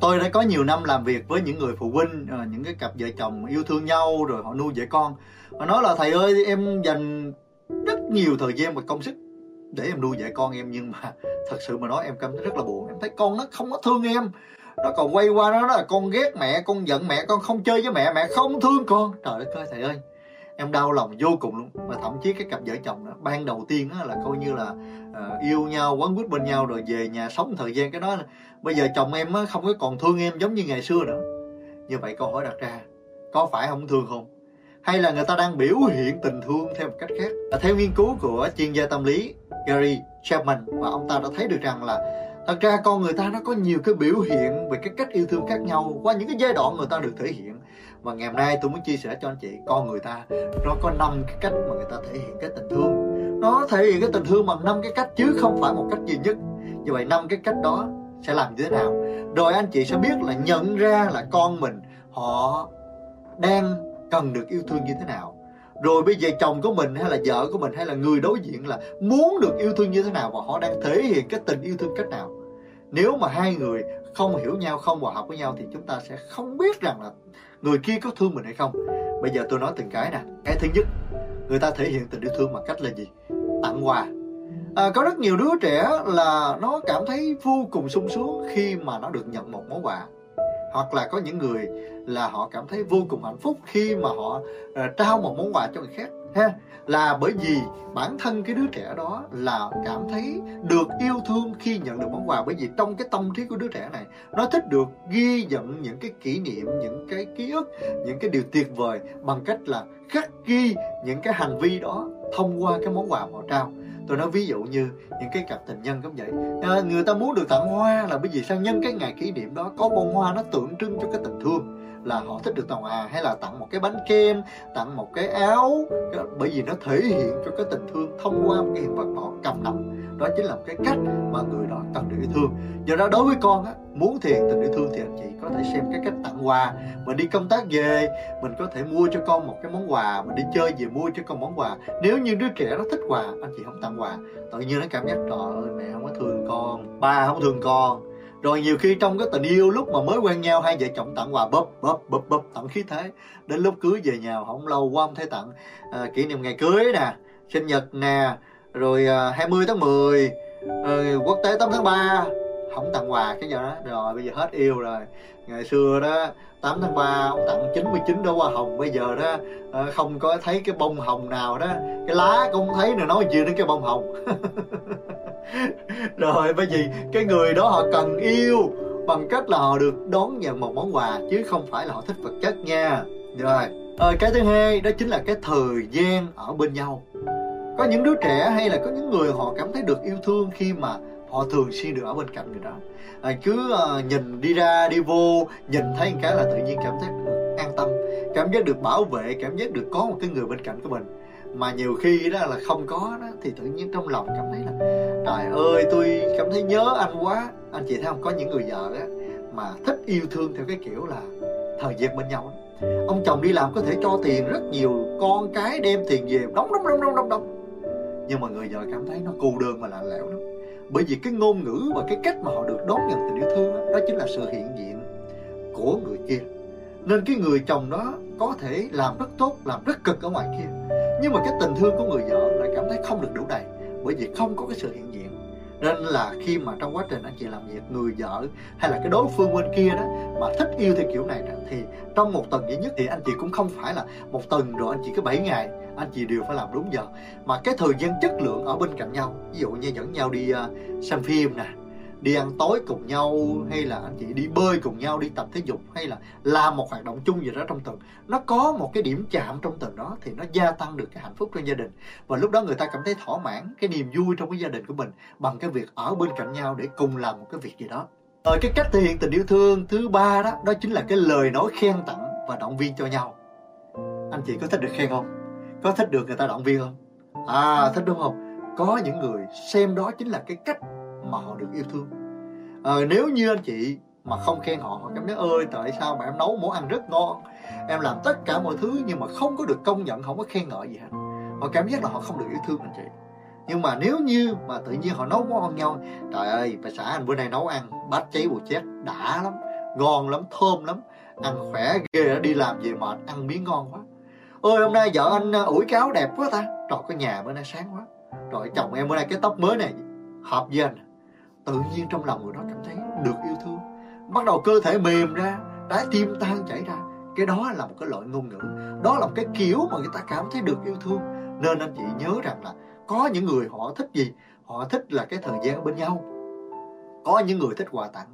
tôi đã có nhiều năm làm việc với những người phụ huynh ờ, những cái cặp vợ chồng yêu thương nhau rồi họ nuôi dạy con. Họ nói là, thầy ơi, em dành rất nhiều thời gian và công sức để em nuôi dạy con em, nhưng mà thật sự mà nói em cảm thấy rất là buồn. Em thấy con nó không có thương em. Nó còn quay qua nó là con ghét mẹ, con giận mẹ, con không chơi với mẹ mẹ không thương con. Trời đất ơi, thầy ơi em đau lòng vô cùng luôn. Và thậm chí cái cặp vợ chồng đó, ban đầu tiên đó là coi như là uh, yêu nhau quấn quýt bên nhau rồi về nhà sống thời gian. Cái đó là, bây giờ chồng em á, không có còn thương em giống như ngày xưa nữa. Như vậy câu hỏi đặt ra có phải không thương không? Hay là người ta đang biểu hiện tình thương theo một cách khác? Theo nghiên cứu của chuyên gia tâm lý Gary Chapman và ông ta đã thấy được rằng là thật ra con người ta nó có nhiều cái biểu hiện về cái cách yêu thương khác nhau qua những cái giai đoạn người ta được thể hiện và ngày hôm nay tôi muốn chia sẻ cho anh chị, con người ta, nó có năm cái cách mà người ta thể hiện cái tình thương. Nó thể hiện cái tình thương bằng năm cái cách chứ không phải một cách duy nhất. Như vậy năm cái cách đó sẽ làm như thế nào? Rồi anh chị sẽ biết là nhận ra là con mình, họ đang cần được yêu thương như thế nào. Rồi bây giờ chồng của mình hay là vợ của mình hay là người đối diện là muốn được yêu thương như thế nào và họ đang thể hiện cái tình yêu thương cách nào? Nếu mà hai người không hiểu nhau không hòa hợp với nhau thì chúng ta sẽ không biết rằng là người kia có thương mình hay không. Bây giờ tôi nói từng cái nè. Cái thứ nhất người ta thể hiện tình yêu thương bằng cách là gì? Tặng quà. À, có rất nhiều đứa trẻ là nó cảm thấy vô cùng sung sướng khi mà nó được nhận một món quà. Hoặc là có những người là họ cảm thấy vô cùng hạnh phúc khi mà họ uh, trao một món quà cho người khác ha? Là bởi vì bản thân cái đứa trẻ đó là cảm thấy được yêu thương khi nhận được món quà. Bởi vì trong cái tâm trí của đứa trẻ này nó thích được ghi nhận những cái kỷ niệm những cái ký ức những cái điều tuyệt vời bằng cách là khắc ghi những cái hành vi đó thông qua cái món quà mà họ trao. Tôi nói ví dụ như những cái cặp tình nhân cũng vậy. À, người ta muốn được tặng hoa là bởi vì sao? Nhân cái ngày kỷ niệm đó có bông hoa nó tượng trưng cho cái tình thương là họ thích được tặng quà hay là tặng một cái bánh kem, tặng một cái áo. Bởi vì nó thể hiện cho cái tình thương thông qua một cái hiện vật họ cầm nắm. Đó chính là một cái cách mà người đó cần được yêu thương. Do đó đối với con á, muốn thiền tình yêu thương thì anh chị có thể xem cái cách tặng quà. Mình đi công tác về, mình có thể mua cho con một cái món quà. Mình đi chơi về mua cho con món quà. Nếu như đứa trẻ nó thích quà, anh chị không tặng quà. Tự nhiên nó cảm giác, trời ơi, mẹ không có thương con, ba không thương con rồi nhiều khi trong cái tình yêu lúc mà mới quen nhau hai vợ chồng tặng quà bóp bóp bóp bóp tặng khí thế. Đến lúc cưới về nhà không lâu qua không thấy tặng à, kỷ niệm ngày cưới nè sinh nhật nè rồi ờ, à, 20 tháng 10 à, ờ, quốc tế 8 tháng 3 không tặng quà cái giờ đó. Rồi bây giờ hết yêu rồi. Ngày xưa đó 8 tháng 3 ông tặng 99 đóa hoa hồng. Bây giờ đó ờ, không có thấy cái bông hồng nào đó. Cái lá cũng không thấy nữa nói gì đến cái bông hồng. Rồi bởi vì cái người đó họ cần yêu bằng cách là họ được đón nhận một món quà chứ không phải là họ thích vật chất nha. Rồi à, cái thứ hai đó chính là cái thời gian ở bên nhau. Có những đứa trẻ hay là có những người họ cảm thấy được yêu thương khi mà họ thường xuyên được ở bên cạnh người đó. À, cứ à, nhìn đi ra đi vô nhìn thấy cái là tự nhiên cảm thấy an tâm cảm giác được bảo vệ cảm giác được có một cái người bên cạnh của mình. Mà nhiều khi đó là không có đó thì tự nhiên trong lòng cảm thấy là trời ơi tôi cảm thấy nhớ anh quá anh chị thấy không? Có những người vợ á mà thích yêu thương theo cái kiểu là thời gian bên nhau đó. ông chồng đi làm có thể cho tiền rất nhiều con cái đem tiền về đóng đóng đóng đóng đóng đóng. Nhưng mà người vợ cảm thấy nó cô đơn và lạnh lẽo lắm bởi vì cái ngôn ngữ và cái cách mà họ được đón nhận tình yêu thương đó, đó chính là sự hiện diện của người kia. Nên cái người chồng đó có thể làm rất tốt làm rất cực ở ngoài kia. Nhưng mà cái tình thương của người vợ lại cảm thấy không được đủ đầy bởi vì không có cái sự hiện diện nên là khi mà trong quá trình anh chị làm việc người vợ hay là cái đối phương bên kia đó mà thích yêu theo kiểu này thì trong một tuần duy nhất thì anh chị cũng không phải là một tuần rồi anh chị cứ 7 ngày anh chị đều phải làm đúng giờ. Mà cái thời gian chất lượng ở bên cạnh nhau ví dụ như dẫn nhau đi uh, xem phim nè đi ăn tối cùng nhau, hay là anh chị đi bơi cùng nhau, đi tập thể dục, hay là làm một hoạt động chung gì đó trong tuần. Nó có một cái điểm chạm trong tuần đó thì nó gia tăng được cái hạnh phúc trong gia đình. Và lúc đó người ta cảm thấy thỏa mãn cái niềm vui trong cái gia đình của mình bằng cái việc ở bên cạnh nhau để cùng làm một cái việc gì đó. Ở cái cách thể hiện tình yêu thương thứ ba đó đó chính là cái lời nói khen tặng và động viên cho nhau. Anh chị có thích được khen không? Có thích được người ta động viên không? À thích đúng không? Có những người xem đó chính là cái cách mà họ được yêu thương à, nếu như anh chị mà không khen họ họ cảm thấy ơi tại sao mà em nấu món ăn rất ngon em làm tất cả mọi thứ nhưng mà không có được công nhận không có khen ngợi gì hết. Họ cảm giác là họ không được yêu thương anh chị. Nhưng mà nếu như mà tự nhiên họ nấu món ăn nhau trời ơi bà xã anh bữa nay nấu ăn bát cháy bùa chết đã lắm ngon lắm thơm lắm ăn khỏe ghê đi làm về mệt ăn miếng ngon quá. Ôi hôm nay vợ anh à, ủi cáo đẹp quá ta trời cái nhà bữa nay sáng quá rồi chồng em bữa nay cái tóc mới này hợp với anh tự nhiên trong lòng người đó cảm thấy được yêu thương. Bắt đầu cơ thể mềm ra trái tim tan chảy ra. Cái đó là một cái loại ngôn ngữ đó là một cái kiểu mà người ta cảm thấy được yêu thương. Nên anh chị nhớ rằng là có những người họ thích gì? Họ thích là cái thời gian bên nhau. Có những người thích quà tặng.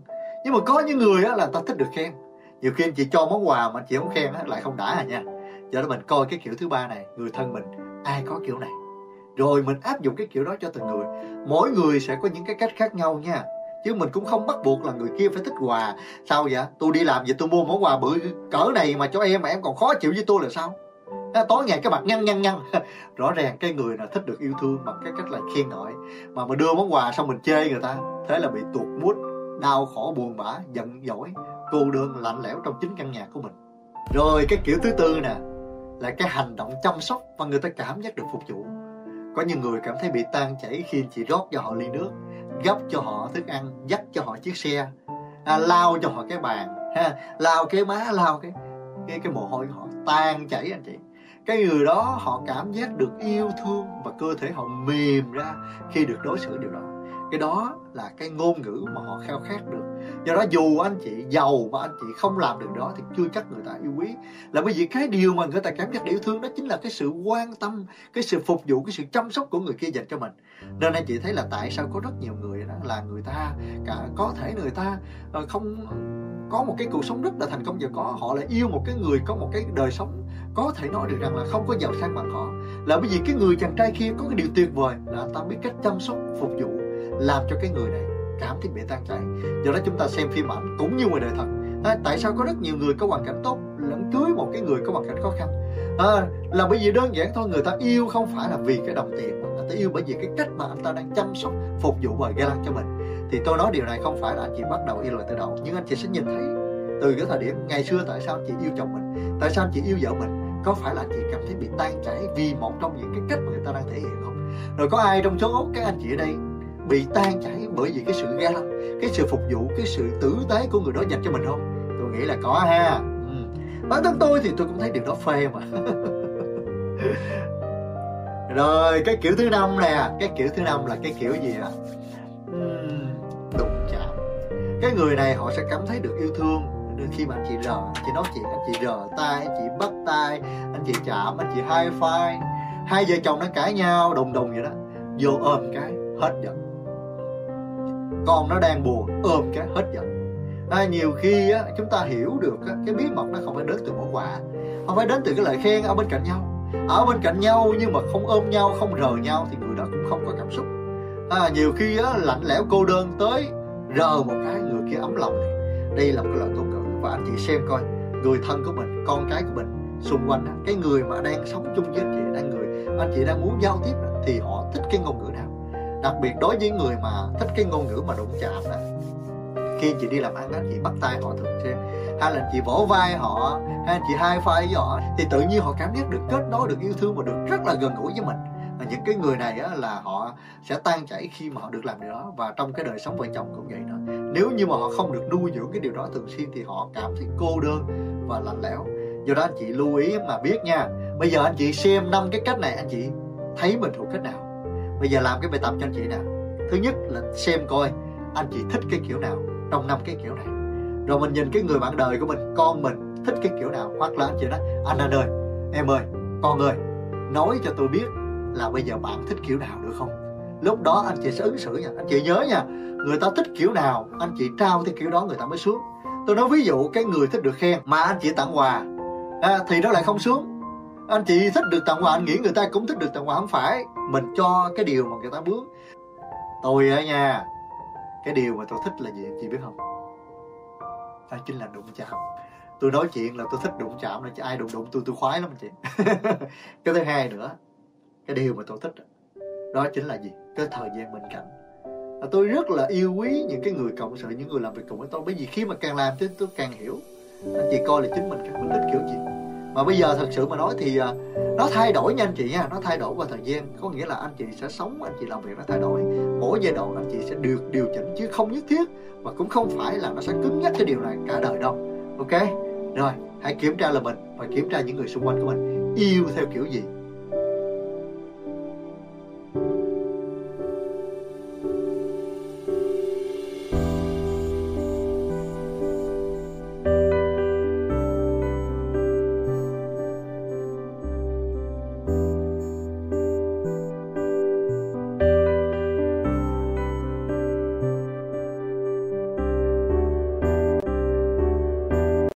Nhưng mà có những người á, là ta thích được khen. Nhiều khi anh chị cho món quà mà anh chị không khen á, lại không đã à nha. Cho nên mình coi cái kiểu thứ ba này người thân mình ai có kiểu này? Rồi mình áp dụng cái kiểu đó cho từng người. Mỗi người sẽ có những cái cách khác nhau nha. Chứ mình cũng không bắt buộc là người kia phải thích quà. Sao vậy? Tôi đi làm vậy tôi mua món quà bự cỡ này mà cho em mà em còn khó chịu với tôi là sao? Tối ngày cái mặt nhăn nhăn nhăn. Rõ ràng cái người nào thích được yêu thương bằng cái cách là khen ngợi. Mà mà đưa món quà xong mình chê người ta. Thế là bị tuột mút đau khổ, buồn bã, giận dỗi. Cô đơn lạnh lẽo trong chính căn nhà của mình. Rồi cái kiểu thứ tư nè, là cái hành động chăm sóc và người ta cảm giác được phục vụ có những người cảm thấy bị tan chảy khi chị rót cho họ ly nước gấp cho họ thức ăn dắt cho họ chiếc xe à, lao cho họ cái bàn ha lao cái má lao cái cái cái mồ hôi của họ tan chảy anh chị. Cái người đó họ cảm giác được yêu thương và cơ thể họ mềm ra khi được đối xử điều đó. Cái đó là cái ngôn ngữ mà họ khao khát được do đó dù anh chị giàu mà anh chị không làm được đó thì chưa chắc người ta yêu quý. Là bởi vì cái điều mà người ta cảm giác yêu thương đó chính là cái sự quan tâm, cái sự phục vụ, cái sự chăm sóc của người kia dành cho mình. Nên anh chị thấy là tại sao có rất nhiều người đó là người ta cả, có thể người ta ờ, không có một cái cuộc sống rất là thành công và có, họ lại yêu một cái người có một cái đời sống có thể nói được rằng là không có giàu sang bằng họ. Là bởi vì cái người chàng trai kia có cái điều tuyệt vời là ta biết cách chăm sóc, phục vụ, làm cho cái người này cảm thấy bị tan chảy do đó chúng ta xem phim ảnh cũng như ngoài đời thật. À, tại sao có rất nhiều người có hoàn cảnh tốt lẫn cưới một cái người có hoàn cảnh khó khăn? À, là bởi vì đơn giản thôi người ta yêu không phải là vì cái đồng tiền mà người ta yêu bởi vì cái cách mà anh ta đang chăm sóc phục vụ và ga lăng cho mình. Thì tôi nói điều này không phải là anh chị bắt đầu yêu lời từ đầu nhưng anh chị sẽ nhìn thấy từ cái thời điểm ngày xưa tại sao chị yêu chồng mình tại sao chị yêu vợ mình có phải là chị cảm thấy bị tan chảy vì một trong những cái cách mà người ta đang thể hiện không? Rồi có ai trong số các anh chị ở đây bị tan chảy bởi vì cái sự ga cái sự phục vụ cái sự tử tế của người đó dành cho mình không? Tôi nghĩ là có ha. Ừ. bản thân tôi thì tôi cũng thấy điều đó phê mà. Rồi cái kiểu thứ năm nè cái kiểu thứ năm là cái kiểu gì à đụng chạm. Cái người này họ sẽ cảm thấy được yêu thương. Khi mà anh chị rờ anh chị nói chuyện anh chị rờ tay anh chị bắt tay anh chị chạm anh chị hai phai hai vợ chồng nó cãi nhau đùng đùng vậy đó. Vô ôm cái hết giận con nó đang buồn ôm cái hết giận. À, nhiều khi á, chúng ta hiểu được á, cái bí mật nó không phải đến từ món quà không phải đến từ cái lời khen ở bên cạnh nhau. Ở bên cạnh nhau nhưng mà không ôm nhau không rờ nhau thì người đó cũng không có cảm xúc. À, nhiều khi á, lạnh lẽo cô đơn tới rờ một cái người kia ấm lòng này đây là một cái lời ngôn ngữ và anh chị xem coi người thân của mình con cái của mình xung quanh cái người mà đang sống chung với anh chị đang người anh chị đang muốn giao tiếp thì họ thích cái ngôn ngữ nào? Đặc biệt đối với người mà thích cái ngôn ngữ mà đụng chạm đó. Khi chị đi làm ăn đó, chị bắt tay họ thường xuyên. Hay là chị vỗ vai họ hay chị hai phai với họ thì tự nhiên họ cảm giác được kết nối được yêu thương và được rất là gần gũi với mình. Và những cái người này á, là họ sẽ tan chảy khi mà họ được làm điều đó. Và trong cái đời sống vợ chồng cũng vậy nữa nếu như mà họ không được nuôi dưỡng cái điều đó thường xuyên thì họ cảm thấy cô đơn và lạnh lẽo. Do đó anh chị lưu ý mà biết nha. Bây giờ anh chị xem năm cái cách này anh chị thấy mình thuộc cách nào? Bây giờ làm cái bài tập cho anh chị nè. Thứ nhất là xem coi anh chị thích cái kiểu nào trong năm cái kiểu này. Rồi mình nhìn cái người bạn đời của mình con mình thích cái kiểu nào? Hoặc là anh chị nói anh anh ơi em ơi con ơi nói cho tôi biết là bây giờ bạn thích kiểu nào được không? Lúc đó anh chị sẽ ứng xử nha. Anh chị nhớ nha người ta thích kiểu nào anh chị trao theo kiểu đó người ta mới xuống. Tôi nói ví dụ cái người thích được khen mà anh chị tặng quà à, thì nó lại không xuống. Anh chị thích được tặng quà anh nghĩ người ta cũng thích được tặng quà không phải mình cho cái điều mà người ta muốn tôi ở nhà cái điều mà tôi thích là gì, chị biết không? Đó chính là đụng chạm. Tôi nói chuyện là tôi thích đụng chạm, là ai đụng đụng tôi tôi khoái lắm chị. Cái thứ hai nữa, cái điều mà tôi thích đó chính là gì? Cái thời gian bên cạnh. Tôi rất là yêu quý những cái người cộng sự, những người làm việc cùng với tôi. Bởi vì khi mà càng làm thì tôi càng hiểu. Anh chị coi là chính mình, các mình thích kiểu gì mà bây giờ thật sự mà nói thì à, nó thay đổi nha anh chị nha, nó thay đổi qua thời gian. Có nghĩa là anh chị sẽ sống, anh chị làm việc nó thay đổi. Mỗi giai đoạn anh chị sẽ được điều chỉnh chứ không nhất thiết và cũng không phải là nó sẽ cứng nhắc cái điều này cả đời đâu. Ok? Rồi, hãy kiểm tra là mình và kiểm tra những người xung quanh của mình. Yêu theo kiểu gì?